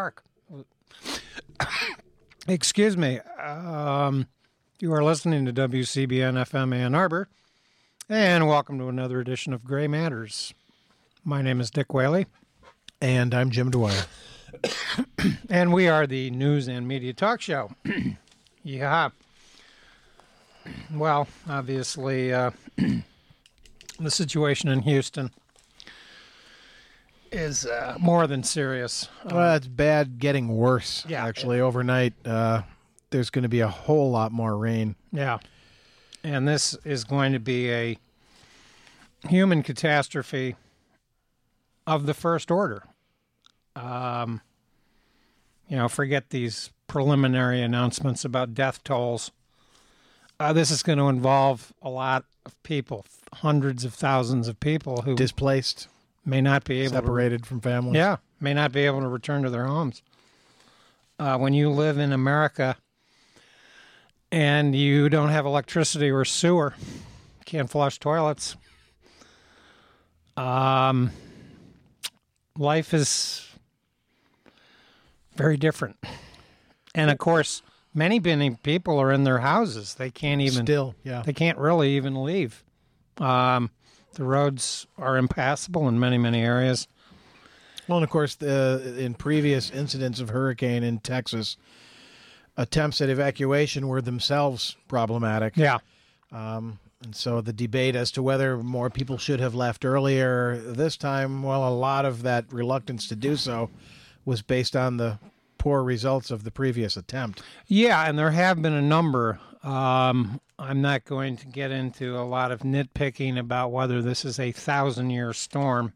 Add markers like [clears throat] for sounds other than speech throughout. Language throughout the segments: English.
Park. [coughs] Excuse me. Um, you are listening to WCBN FM Ann Arbor, and welcome to another edition of Gray Matters. My name is Dick Whaley, And I'm Jim Dwyer. [coughs] and we are the news and media talk show. [coughs] yeah. Well, obviously, uh, the situation in Houston is uh, more than serious. Well, it's bad getting worse. Yeah. Actually, overnight, uh, there's going to be a whole lot more rain. Yeah. And this is going to be a human catastrophe of the first order. Um, you know, forget these preliminary announcements about death tolls. Uh, this is going to involve a lot of people, hundreds of thousands of people who Displaced, may not be able to separated from families. yeah, may not be able to return to their homes. Uh, when you live in America and you don't have electricity or sewer, can't flush toilets, um, life is very different. And of course, many, many people are in their houses. They can't even Still, yeah. they can't really even leave. Um, the roads are impassable in many, many areas. Well, and of course, the, in previous incidents of hurricane in Texas, attempts at evacuation were themselves problematic. Yeah. Um, and so the debate as to whether more people should have left earlier this time, well, a lot of that reluctance to do so was based on the poor results of the previous attempt. Yeah, and there have been a number. Um, I'm not going to get into a lot of nitpicking about whether this is a thousand year storm.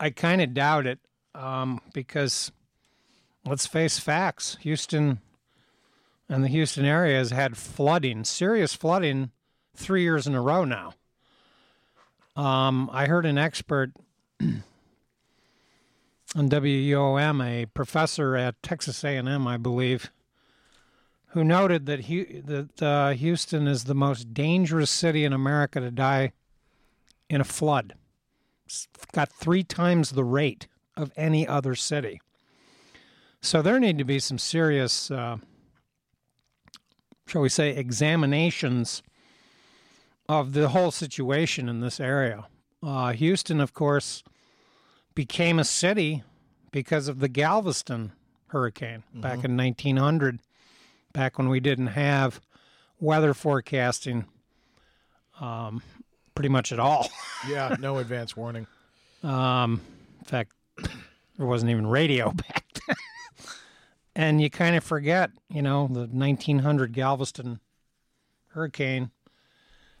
I kind of doubt it um, because let's face facts. Houston and the Houston area has had flooding, serious flooding, three years in a row now. Um, I heard an expert [clears throat] on WUOM, a professor at Texas A&M, I believe, who noted that Hu- that uh, Houston is the most dangerous city in America to die in a flood. It's got three times the rate of any other city. So there need to be some serious, uh, shall we say, examinations of the whole situation in this area. Uh, Houston, of course, became a city because of the Galveston hurricane back in 1900, back when we didn't have weather forecasting um, pretty much at all. [laughs] Yeah, no advance warning. Um, in fact, there wasn't even radio [laughs] back then. and you kind of forget, you know, the 1900 Galveston hurricane.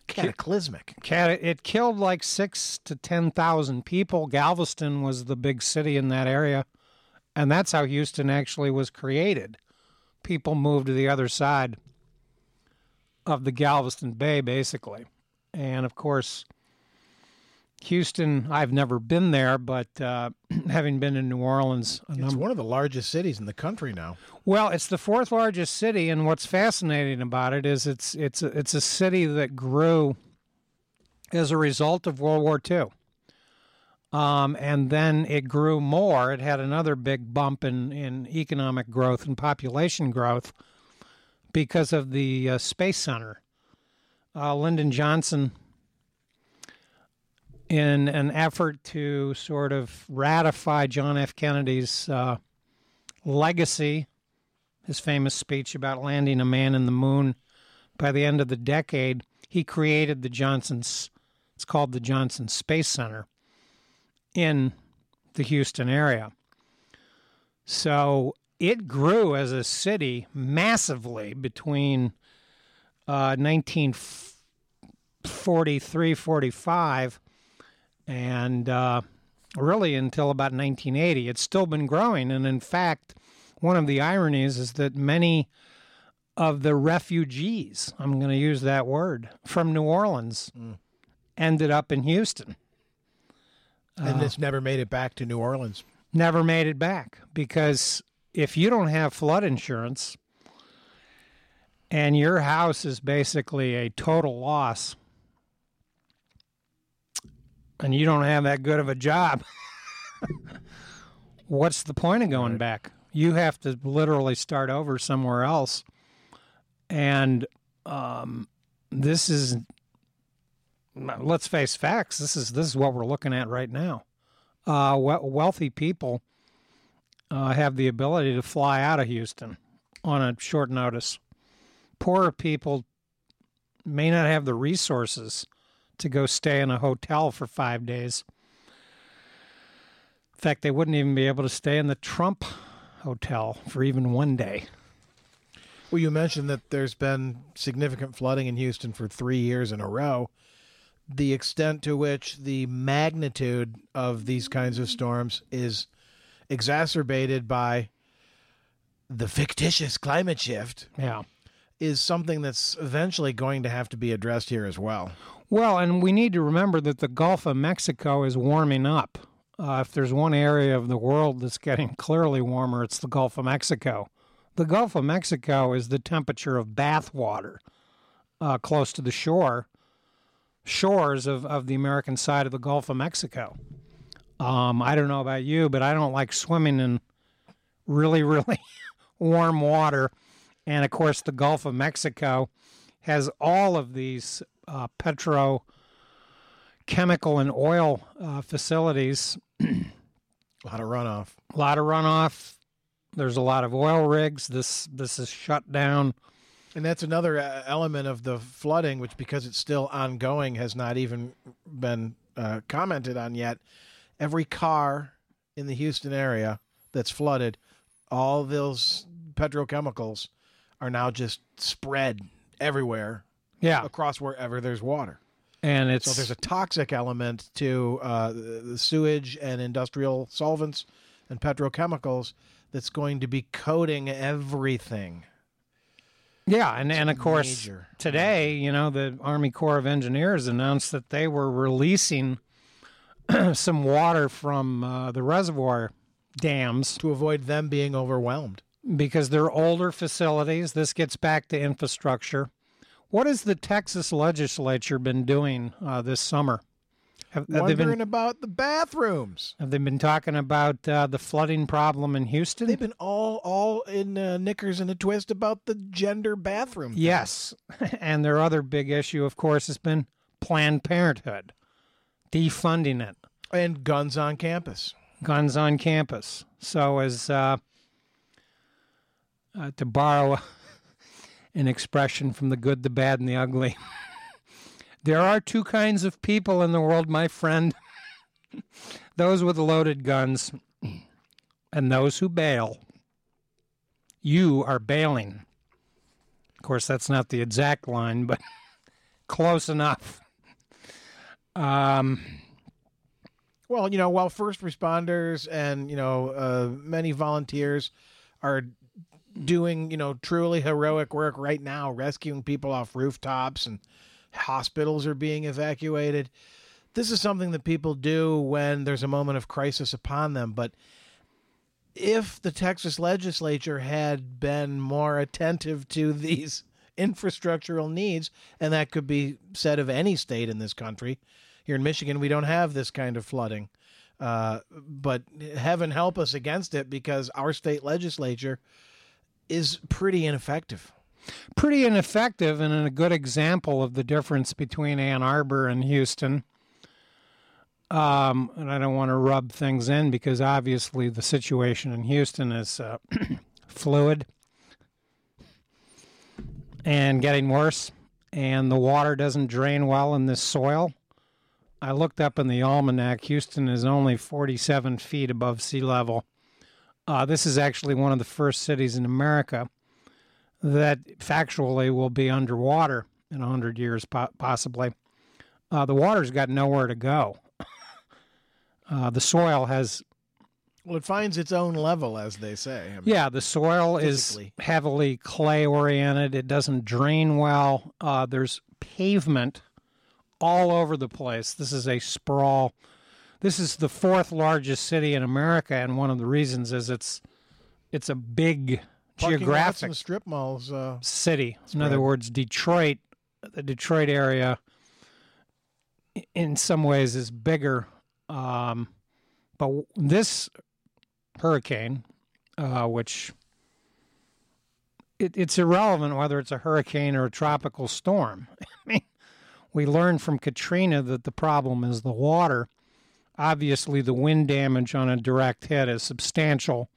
Cataclysmic. Cat, it killed like six to ten thousand people. Galveston was the big city in that area, and that's how Houston actually was created. People moved to the other side of the Galveston Bay, basically, and of course, Houston. I've never been there, but uh, [clears throat] having been in New Orleans, It's number. one of the largest cities in the country now. Well, it's the fourth largest city, and what's fascinating about it is it's it's a, it's a city that grew as a result of World War II. Um, and then it grew more. It had another big bump in, in economic growth and population growth because of the uh, Space Center. Uh, Lyndon Johnson, in an effort to sort of ratify John F. Kennedy's uh, legacy, his famous speech about landing a man in the moon by the end of the decade, he created the Johnson's, it's called the Johnson Space Center in the Houston area. So it grew as a city massively between uh, 1943 45 and uh, really until about 1980. It's still been growing. And in fact, one of the ironies is that many of the refugees, I'm going to use that word, from New Orleans ended up in Houston. And it's never made it back to New Orleans. Never made it back because if you don't have flood insurance and your house is basically a total loss and you don't have that good of a job, [laughs] what's the point of going Right. back? You have to literally start over somewhere else. And um, this is, let's face facts. This is this is what we're looking at right now. Uh, we- wealthy people uh, have the ability to fly out of Houston on a short notice. Poorer people may not have the resources to go stay in a hotel for five days. In fact, they wouldn't even be able to stay in the Trump hotel for even one day. Well, you mentioned that there's been significant flooding in Houston for three years in a row. The extent to which the magnitude of these kinds of storms is exacerbated by the fictitious climate shift Yeah. is something that's eventually going to have to be addressed here as well. Well, and we need to remember that the Gulf of Mexico is warming up. Uh, if there's one area of the world that's getting clearly warmer, it's the Gulf of Mexico. The Gulf of Mexico is the temperature of bath water uh, close to the shore, shores of, of the American side of the Gulf of Mexico. Um, I don't know about you, but I don't like swimming in really, [laughs] really warm water. And of course, the Gulf of Mexico has all of these uh, petrochemical and oil uh, facilities. A lot of runoff. A lot of runoff. There's a lot of oil rigs. This this is shut down. And that's another uh, element of the flooding, which, because it's still ongoing, has not even been uh, commented on yet. Every car in the Houston area that's flooded, all those petrochemicals are now just spread everywhere Yeah, across wherever there's water. and it's So there's a toxic element to uh, the the sewage and industrial solvents and petrochemicals that's going to be coating everything. Yeah, and and of course Major. today, you know, the Army Corps of Engineers announced that they were releasing [clears throat] some water from uh, the reservoir dams to avoid them being overwhelmed. because they're older facilities. This gets back to infrastructure. What has the Texas legislature been doing uh, this summer? Have, have they Wondering been about the bathrooms. have they been talking about uh, the flooding problem in Houston? They've been all all in uh, knickers and a twist about the gender bathroom. thing. Yes, [laughs] and their other big issue, of course, has been Planned Parenthood, defunding it, and guns on campus. guns on campus. So, as uh, uh, to borrow [laughs] an expression from the good, the bad, and the ugly, there are two kinds of people in the world, my friend: [laughs] those with loaded guns, and those who bail. You are bailing. Of course, that's not the exact line, but [laughs] close enough. Um, Well, you know, while first responders and you know uh, many volunteers are doing you know truly heroic work right now, rescuing people off rooftops and hospitals are being evacuated. This is something that people do when there's a moment of crisis upon them. But if the Texas legislature had been more attentive to [laughs] these infrastructural needs, and that could be said of any state in this country, here in Michigan, we don't have this kind of flooding. Uh, but heaven help us against it because our state legislature is pretty ineffective. Pretty ineffective and a good example of the difference between Ann Arbor and Houston. Um, and I don't want to rub things in because obviously the situation in Houston is uh, [clears throat] fluid and getting worse, and the water doesn't drain well in this soil. I looked up in the almanac. Houston is only 47 feet above sea level. Uh, this is actually one of the first cities in America that factually will be underwater in 100 years, po- possibly. Uh, the water's got nowhere to go. [laughs] Uh, the soil has, Well, it finds its own level, as they say. I mean, yeah, the soil Physically. is heavily clay oriented. It doesn't drain well. Uh, there's pavement all over the place. This is a sprawl. This is the fourth largest city in America, and one of the reasons is it's it's a big geographic and strip malls. Uh, city. In other words, Detroit, the Detroit area, in some ways is bigger. Um, but this hurricane, uh, which it, it's irrelevant whether it's a hurricane or a tropical storm. [laughs] I mean, we learned from Katrina that the problem is the water. Obviously, the wind damage on a direct hit is substantial.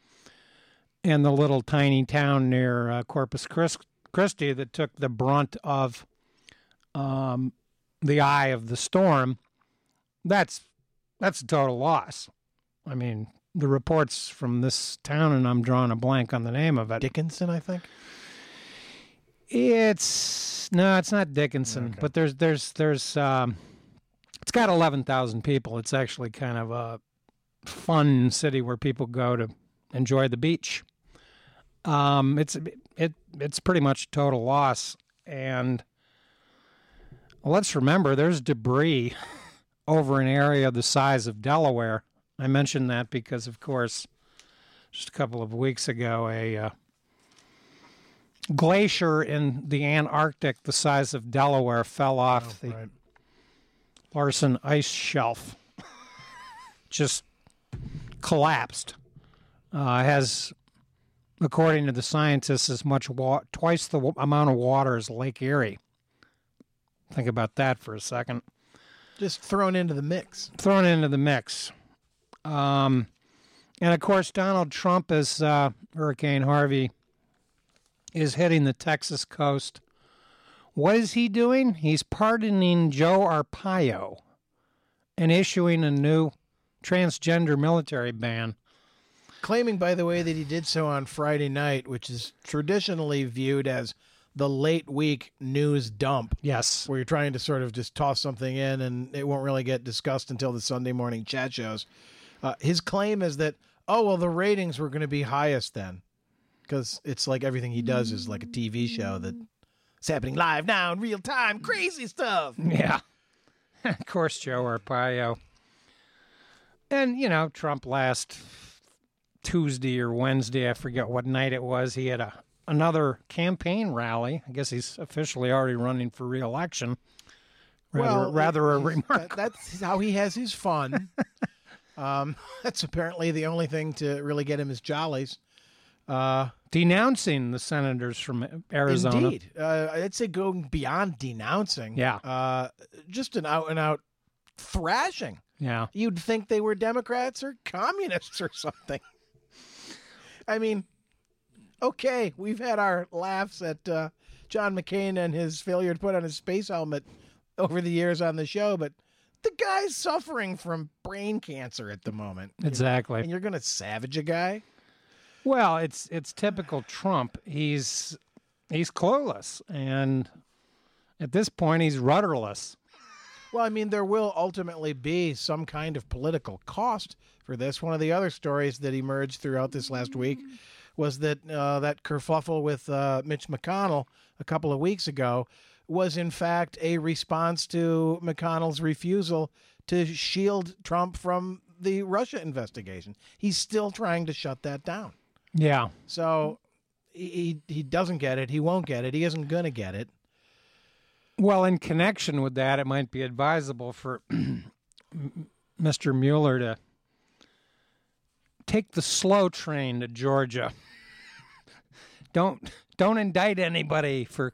And the little tiny town near uh, Corpus Christi that took the brunt of um, the eye of the storm, that's that's a total loss. I mean, the reports from this town, and I'm drawing a blank on the name of it. Dickinson, I think. It's no, it's not Dickinson, okay. but there's there's there's um, it's got eleven thousand people. It's actually kind of a fun city where people go to enjoy the beach. Um, it's it it's pretty much total loss, and let's remember there's debris [laughs] over an area the size of Delaware. I mention that because, of course, just a couple of weeks ago, a uh, glacier in the Antarctic the size of Delaware fell off oh, the right. Larsen ice shelf. [laughs] Just collapsed. Uh, has, according to the scientists, as much wa- twice the w- amount of water as Lake Erie. Think about that for a second. Just thrown into the mix. Thrown into the mix. Um, and of course, Donald Trump, as uh, Hurricane Harvey is hitting the Texas coast. What is he doing? He's pardoning Joe Arpaio and issuing a new transgender military ban. Claiming, by the way, that he did so on Friday night, which is traditionally viewed as the late week news dump. Yes. Where you're trying to sort of just toss something in and it won't really get discussed until the Sunday morning chat shows. Uh, his claim is that, oh, well, the ratings were going to be highest then because it's like everything he does is like a TV show that's happening live now in real time, crazy stuff. Yeah, [laughs] of course, Joe Arpaio, and you know Trump last Tuesday or Wednesday, I forget what night it was. He had a another campaign rally. I guess he's officially already running for reelection. Rather, well, rather a remark. That's how he has his fun. [laughs] um, [laughs] that's apparently the only thing to really get him his jollies. Uh, denouncing the senators from Arizona. Indeed, uh, I'd say going beyond denouncing. Yeah, uh, just an out and out thrashing. Yeah, you'd think they were Democrats or communists or something. I mean, okay, we've had our laughs at uh, John McCain and his failure to put on his space helmet over the years on the show, but the guy's suffering from brain cancer at the moment. Exactly. Know? And you're going to savage a guy? Well, it's it's typical Trump. He's he's clueless, and at this point, he's rudderless. Well, I mean, there will ultimately be some kind of political cost for this. One of the other stories that emerged throughout this last week was that uh, that kerfuffle with uh, Mitch McConnell a couple of weeks ago was in fact a response to McConnell's refusal to shield Trump from the Russia investigation. He's still trying to shut that down. Yeah. So he he doesn't get it. He won't get it. He isn't going to get it. Well, in connection with that, it might be advisable for [clears throat] Mr. Mueller to take the slow train to Georgia. don't don't indict anybody for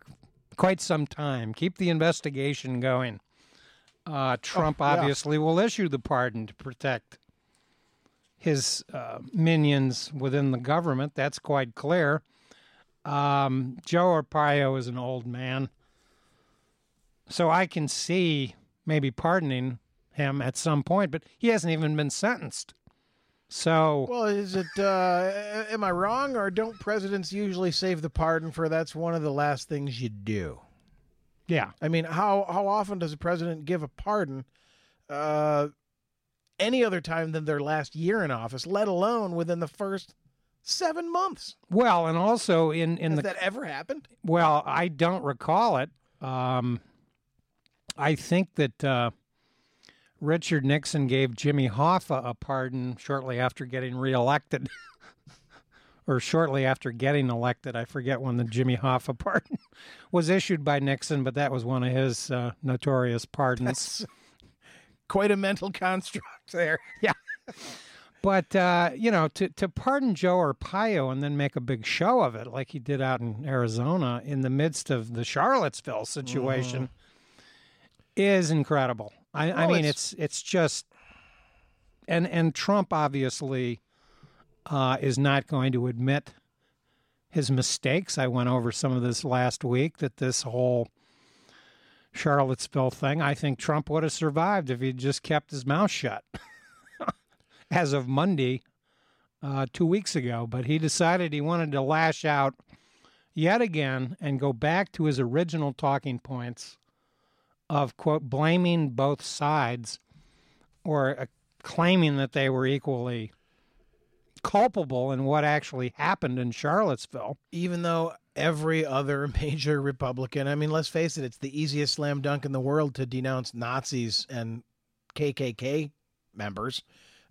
quite some time. Keep the investigation going. Uh, Trump oh, yeah. obviously will issue the pardon to protect his uh, minions within the government. That's quite clear. Um, Joe Arpaio is an old man, so I can see maybe pardoning him at some point, but he hasn't even been sentenced. So, well, is it? Uh, am I wrong, or don't presidents usually save the pardon for that's one of the last things you do? Yeah, I mean, how how often does a president give a pardon? Uh, any other time than their last year in office, let alone within the first seven months. Well, and also in in Has the that ever happened? Well, I don't recall it. Um, I think that uh, Richard Nixon gave Jimmy Hoffa a pardon shortly after getting reelected. [laughs] or shortly after getting elected. I forget when the Jimmy Hoffa pardon [laughs] was issued by Nixon, but that was one of his uh, notorious pardons. That's quite a mental construct there. [laughs] Yeah. But uh, you know, to to pardon Joe Arpaio and then make a big show of it, like he did out in Arizona, in the midst of the Charlottesville situation, is incredible. I, I mean, it's- it's it's just, and and Trump obviously uh, is not going to admit his mistakes. I went over some of this last week. That this whole Charlottesville thing, I think Trump would have survived if he'd just kept his mouth shut. [laughs] As of Monday, uh, two weeks ago, but he decided he wanted to lash out yet again and go back to his original talking points of quote blaming both sides or uh, claiming that they were equally culpable in what actually happened in Charlottesville. even though every other [laughs] major Republican, I mean, let's face it, it's the easiest slam dunk in the world to denounce Nazis and KKK members.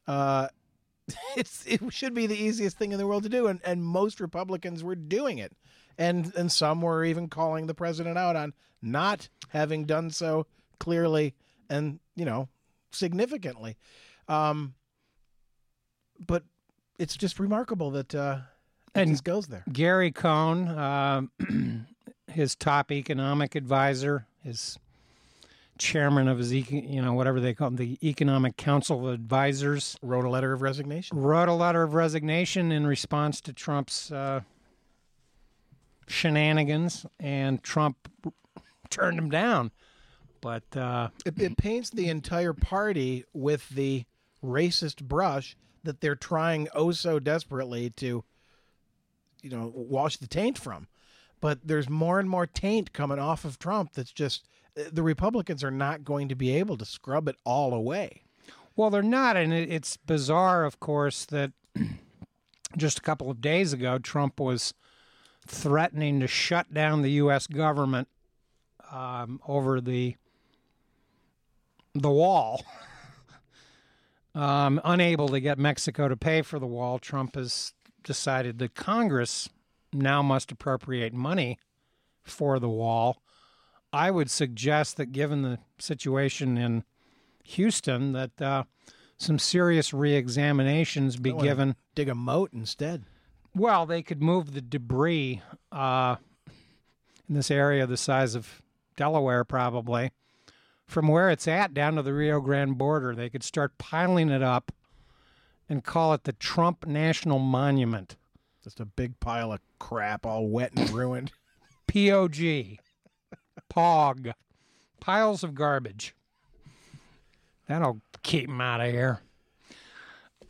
Uh, [laughs] it's it should be the easiest thing in the world to do, and and most Republicans were doing it, and and some were even calling the president out on not having done so clearly and you know significantly. Um, but it's just remarkable that uh, it And- just goes there. Gary Cohn, uh, [clears throat] his top economic advisor, his chairman of his, you know, whatever they call the Economic Council of Advisors, wrote a letter of resignation. wrote a letter of resignation in response to Trump's uh, shenanigans, and Trump turned him down. But uh, It, it paints the entire party with the racist brush that they're trying oh so desperately to, you know, wash the taint from. But there's more and more taint coming off of Trump that's just the Republicans are not going to be able to scrub it all away. Well, they're not, and it's bizarre, of course, that [clears throat] just a couple of days ago, Trump was threatening to shut down the U.S. government um, over the the wall. [laughs] Um, unable to get Mexico to pay for the wall, Trump has decided that Congress now must appropriate money for the wall. I would suggest that, given the situation in Houston that uh, some serious reexaminations be given. Dig a moat instead. Well, they could move the debris uh, in this area the size of Delaware, probably, from where it's at down to the Rio Grande border. They could start piling it up and call it the Trump National Monument. Just a big pile of crap, all wet and ruined. [laughs] POG. POG. Piles of garbage. That'll keep him out of here.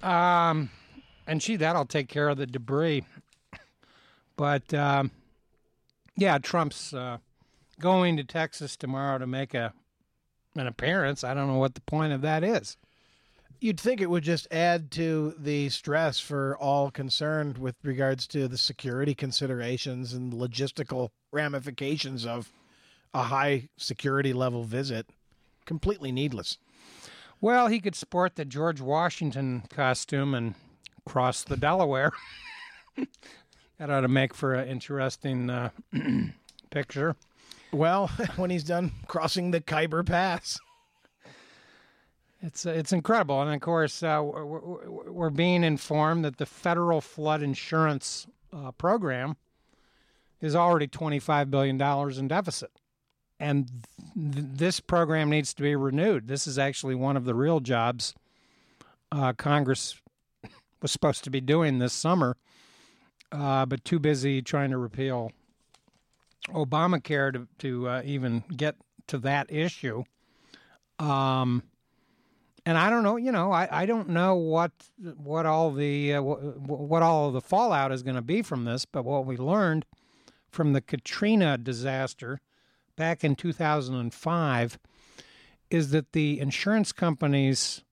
Um, and she that'll take care of the debris. But um, yeah, Trump's uh, going to Texas tomorrow to make a an appearance. I don't know what the point of that is. You'd think it would just add to the stress for all concerned with regards to the security considerations and logistical ramifications of a high security level visit. Completely needless. Well, he could sport the George Washington costume and cross the Delaware. [laughs] that ought to make for an interesting uh, [clears throat] picture. Well, [laughs] when he's done crossing the Khyber Pass. It's uh, it's incredible, and of course, uh, we're, we're- being informed that the federal flood insurance uh, program is already twenty five billion dollars in deficit, and th- this program needs to be renewed. This is actually one of the real jobs uh, Congress was supposed to be doing this summer, uh, but too busy trying to repeal Obamacare to to uh, even get to that issue. Um, and I don't know, you know, I, I don't know what what all the uh, what, what all the fallout is going to be from this, but what we learned from the Katrina disaster back in 2005 is that the insurance companies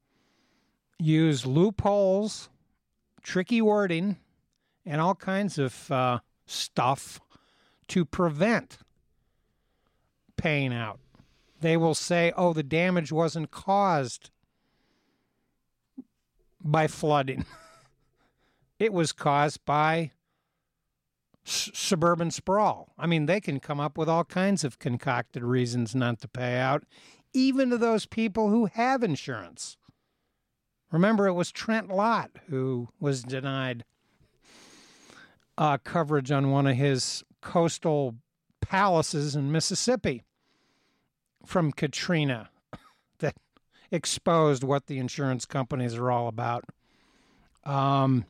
use loopholes, tricky wording, and all kinds of uh, stuff to prevent paying out. They will say, "Oh, the damage wasn't caused." by flooding. [laughs] it was caused by s- suburban sprawl. I mean, they can come up with all kinds of concocted reasons not to pay out, even to those people who have insurance. Remember, it was Trent Lott who was denied uh, coverage on one of his coastal palaces in Mississippi from Katrina [laughs] that exposed what the insurance companies are all about. Um,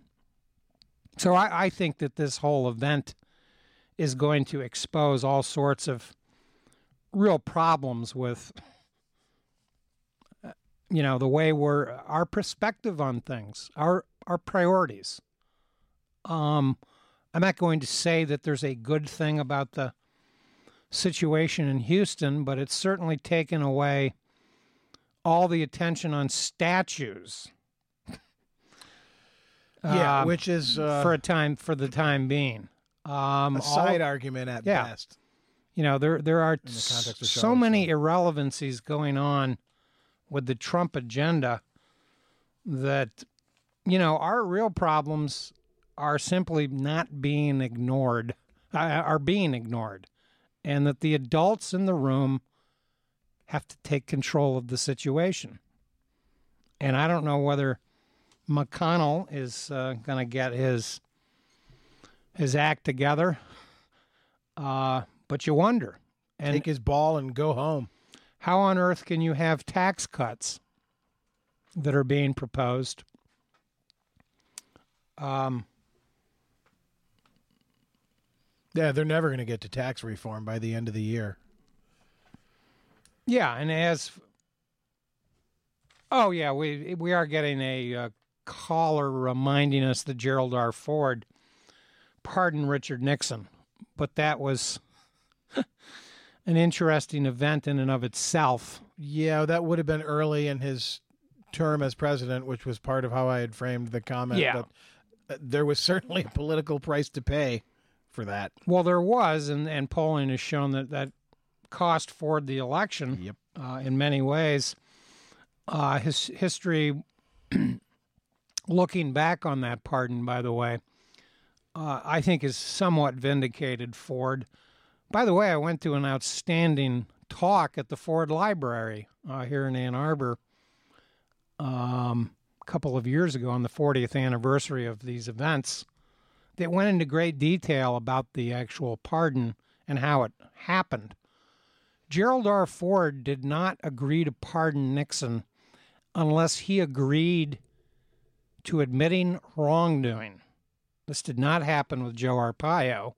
so I, I think that this whole event is going to expose all sorts of real problems with you know the way we're our perspective on things our our priorities um i'm not going to say that there's a good thing about the situation in houston but it's certainly taken away all the attention on statues [laughs] Yeah, um, which is uh, for a time for the time being um a all- side argument at Yeah. best. you know there there are the so many irrelevancies going on with the Trump agenda that you know our real problems are simply not being ignored uh, are being ignored and that the adults in the room have to take control of the situation and i don't know whether mcconnell is uh, going to get his his act together uh, but you wonder and Take his ball and go home. How on earth can you have tax cuts that are being proposed? Um, Yeah, they're never going to get to tax reform by the end of the year. yeah, and as oh yeah, we we are getting a uh, caller reminding us that Gerald R. Ford pardoned Richard Nixon, but that was [laughs] an interesting event in and of itself. Yeah, that would have been early in his term as president, which was part of how I had framed the comment. Yeah. But uh, there was certainly a political price to pay for that. Well, there was, and, and polling has shown that that cost Ford the election Yep. uh, in many ways. Uh, his history, [clears throat] looking back on that pardon, by the way, uh, I think is somewhat vindicated Ford. By the way, I went to an outstanding talk at the Ford Library uh, here in Ann Arbor um, a couple of years ago on the 40th anniversary of these events that went into great detail about the actual pardon and how it happened. Gerald R. Ford did not agree to pardon Nixon unless he agreed to admitting wrongdoing. This did not happen with Joe Arpaio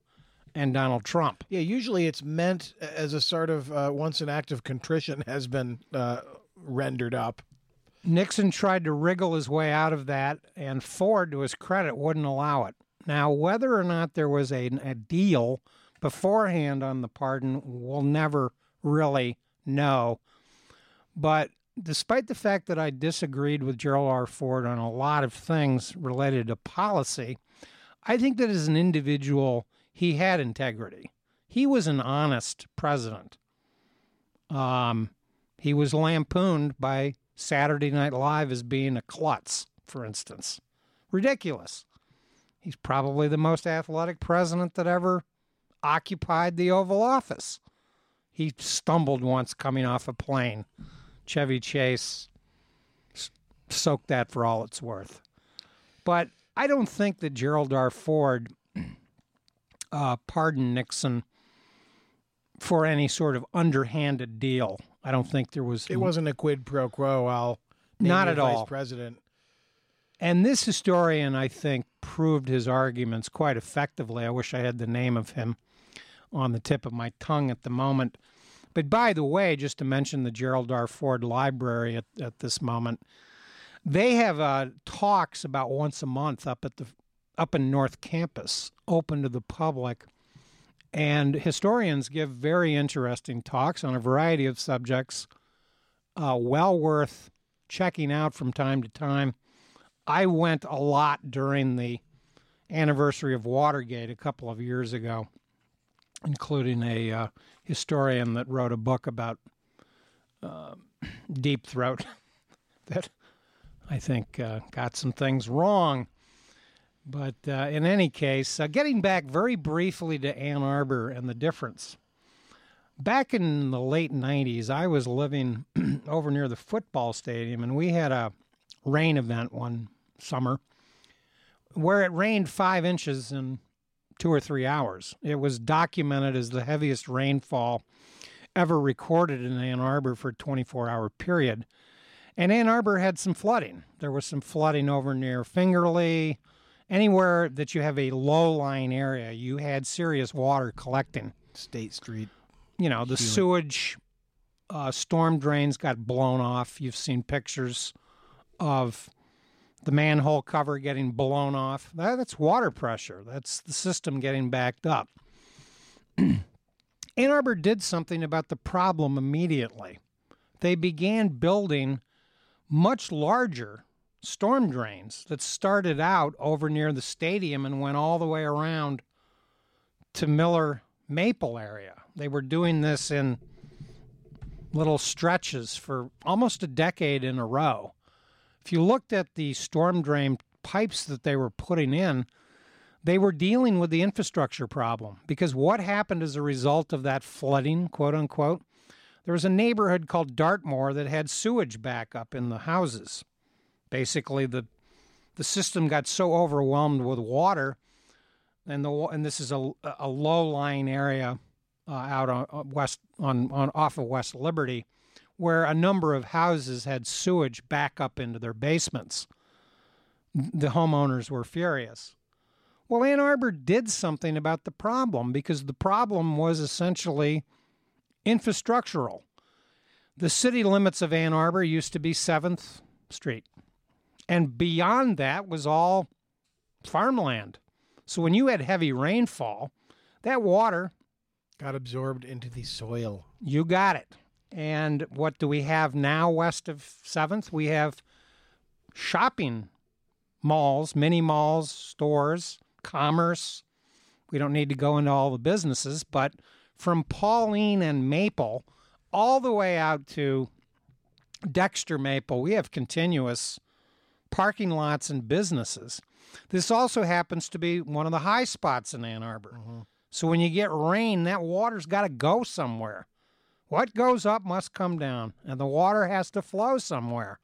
and Donald Trump. Yeah, usually it's meant as a sort of uh, once an act of contrition [laughs] has been uh, rendered up. Nixon tried to wriggle his way out of that, and Ford, to his credit, wouldn't allow it. Now, whether or not there was a, a deal beforehand on the pardon, we'll never really know. But despite the fact that I disagreed with Gerald R. Ford on a lot of things related to policy, I think that as an individual, he had integrity. He was an honest president. Um, he was lampooned by Saturday Night Live as being a klutz, for instance. Ridiculous. He's probably the most athletic president that ever occupied the Oval Office. He stumbled once coming off a plane. Chevy Chase soaked that for all it's worth. But I don't think that Gerald R. Ford uh, pardoned Nixon for any sort of underhanded deal. I don't think there was. It wasn't a quid pro quo. I'll Not at vice all. president. And this historian, I think, proved his arguments quite effectively. I wish I had the name of him on the tip of my tongue at the moment. But by the way, just to mention the Gerald R. Ford Library at, at this moment, they have uh, talks about once a month up at the up in North Campus, open to the public. And historians give very interesting talks on a variety of subjects, uh, well worth checking out from time to time. I went a lot during the anniversary of Watergate a couple of years ago, including a uh, historian that wrote a book about uh, [clears throat] Deep Throat [laughs] that I think uh, got some things wrong. But uh, in any case, uh, getting back very briefly to Ann Arbor and the difference. Back in the late 90s, I was living [clears throat] over near the football stadium, and we had a, rain event one summer where it rained five inches in two or three hours. It was documented as the heaviest rainfall ever recorded in Ann Arbor for a 24 hour period. And Ann Arbor had some flooding. There was some flooding over near Fingerly. Anywhere that you have a low lying area, you had serious water collecting. State Street. You know, the sewage uh, storm drains got blown off. You've seen pictures of the manhole cover getting blown off. That, that's water pressure. That's the system getting backed up. [clears throat] Ann Arbor did something about the problem immediately. They began building much larger storm drains that started out over near the stadium and went all the way around to Miller Maple area. They were doing this in little stretches for almost a decade in a row. If you looked at the storm drain pipes that they were putting in, they were dealing with the infrastructure problem because what happened as a result of that flooding, quote unquote, there was a neighborhood called Dartmoor that had sewage backup in the houses. Basically, the the system got so overwhelmed with water, and the and this is a, a low lying area uh, out on west on, on off of West Liberty, where a number of houses had sewage back up into their basements. The homeowners were furious. Well, Ann Arbor did something about the problem because the problem was essentially infrastructural. The city limits of Ann Arbor used to be 7th Street. And beyond that was all farmland. So when you had heavy rainfall, that water got absorbed into the soil. You got it. And what do we have now west of 7th? We have shopping malls, mini malls, stores, commerce. We don't need to go into all the businesses, but from Pauline and Maple all the way out to Dexter Maple, we have continuous parking lots and businesses. This also happens to be one of the high spots in Ann Arbor. Mm-hmm. So when you get rain, that water's got to go somewhere. What goes up must come down, and the water has to flow somewhere.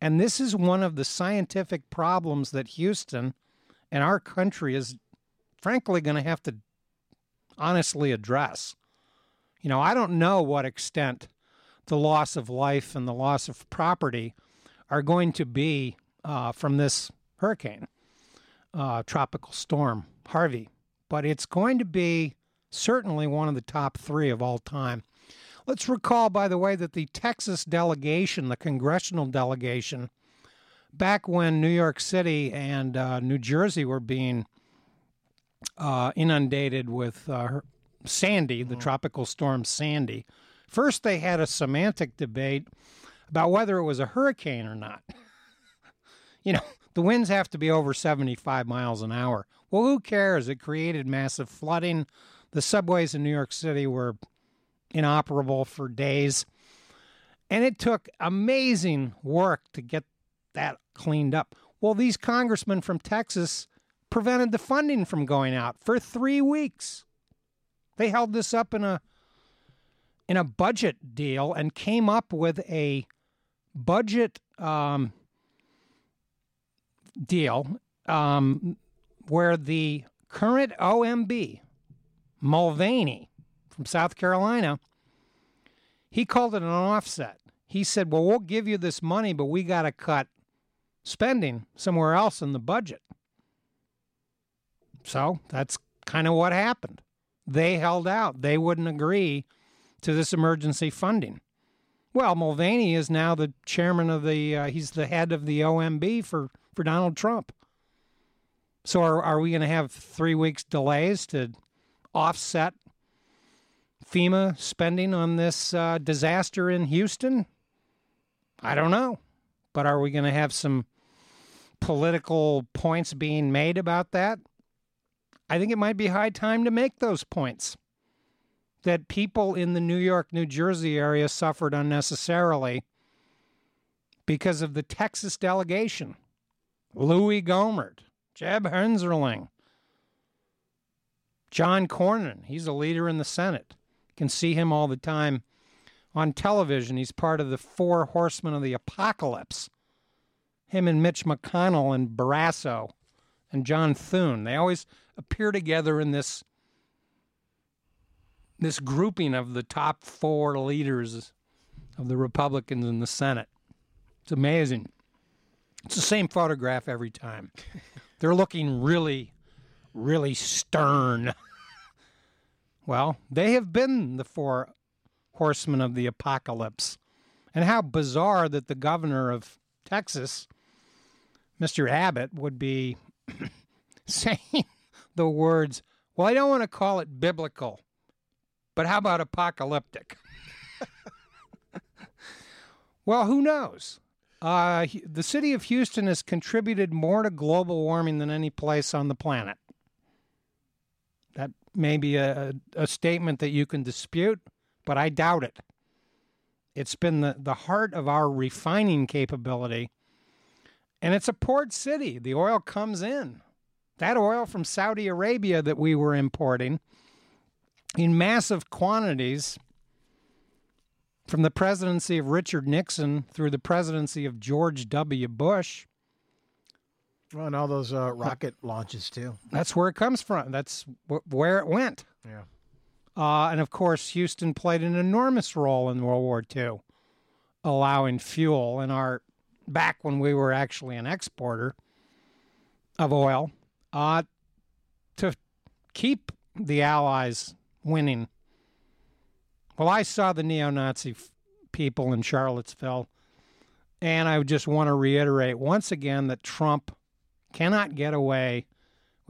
And this is one of the scientific problems that Houston and our country is frankly going to have to honestly address. You know, I don't know what extent the loss of life and the loss of property are going to be uh, from this hurricane, uh, tropical storm, Harvey, but it's going to be certainly one of the top three of all time. Let's recall, by the way, that the Texas delegation, the congressional delegation, back when New York City and uh, New Jersey were being uh, inundated with uh, Sandy, the mm-hmm. tropical storm Sandy, first they had a semantic debate about whether it was a hurricane or not. [laughs] you know, [laughs] the winds have to be over 75 miles an hour. Well, who cares? It created massive flooding. The subways in New York City were inoperable for days. And it took amazing work to get that cleaned up. Well, these congressmen from Texas prevented the funding from going out for three weeks. They held this up in a in a budget deal and came up with a budget um, deal um, where the current OMB, Mulvaney, from South Carolina, he called it an offset. He said, Well, we'll give you this money, but we got to cut spending somewhere else in the budget. So that's kind of what happened. They held out, they wouldn't agree to this emergency funding. Well, Mulvaney is now the chairman of the, uh, he's the head of the OMB for, for Donald Trump. So are, are we going to have three weeks delays to offset FEMA spending on this uh, disaster in Houston? I don't know. But are we going to have some political points being made about that? I think it might be high time to make those points. That people in the New York, New Jersey area suffered unnecessarily because of the Texas delegation. Louis Gohmert, Jeb Hensarling, John Cornyn, he's a leader in the Senate You can see him all the time on television. He's part of the four horsemen of the apocalypse. him and Mitch McConnell and Barrasso and John Thune. They always appear together in this this grouping of the top four leaders of the Republicans in the Senate. It's amazing. It's the same photograph every time. They're looking really, really stern. [laughs] well, they have been the four horsemen of the apocalypse. And how bizarre that the governor of Texas, Mr. Abbott, would be [coughs] saying [laughs] the words, well, I don't want to call it biblical, but how about apocalyptic? [laughs] well, who knows? Uh, the city of Houston has contributed more to global warming than any place on the planet. That may be a, a statement that you can dispute, but I doubt it. It's been the, the heart of our refining capability. And it's a port city. The oil comes in. That oil from Saudi Arabia that we were importing in massive quantities from the presidency of Richard Nixon through the presidency of George W. Bush. Well, and all those uh, rocket launches too. That's where it comes from. That's wh- where it went. Yeah. Uh, and of course, Houston played an enormous role in World War II, allowing fuel in our back when we were actually an exporter of oil uh, to keep the Allies winning. Well, I saw the neo Nazi f- people in Charlottesville, and I just want to reiterate once again that Trump cannot get away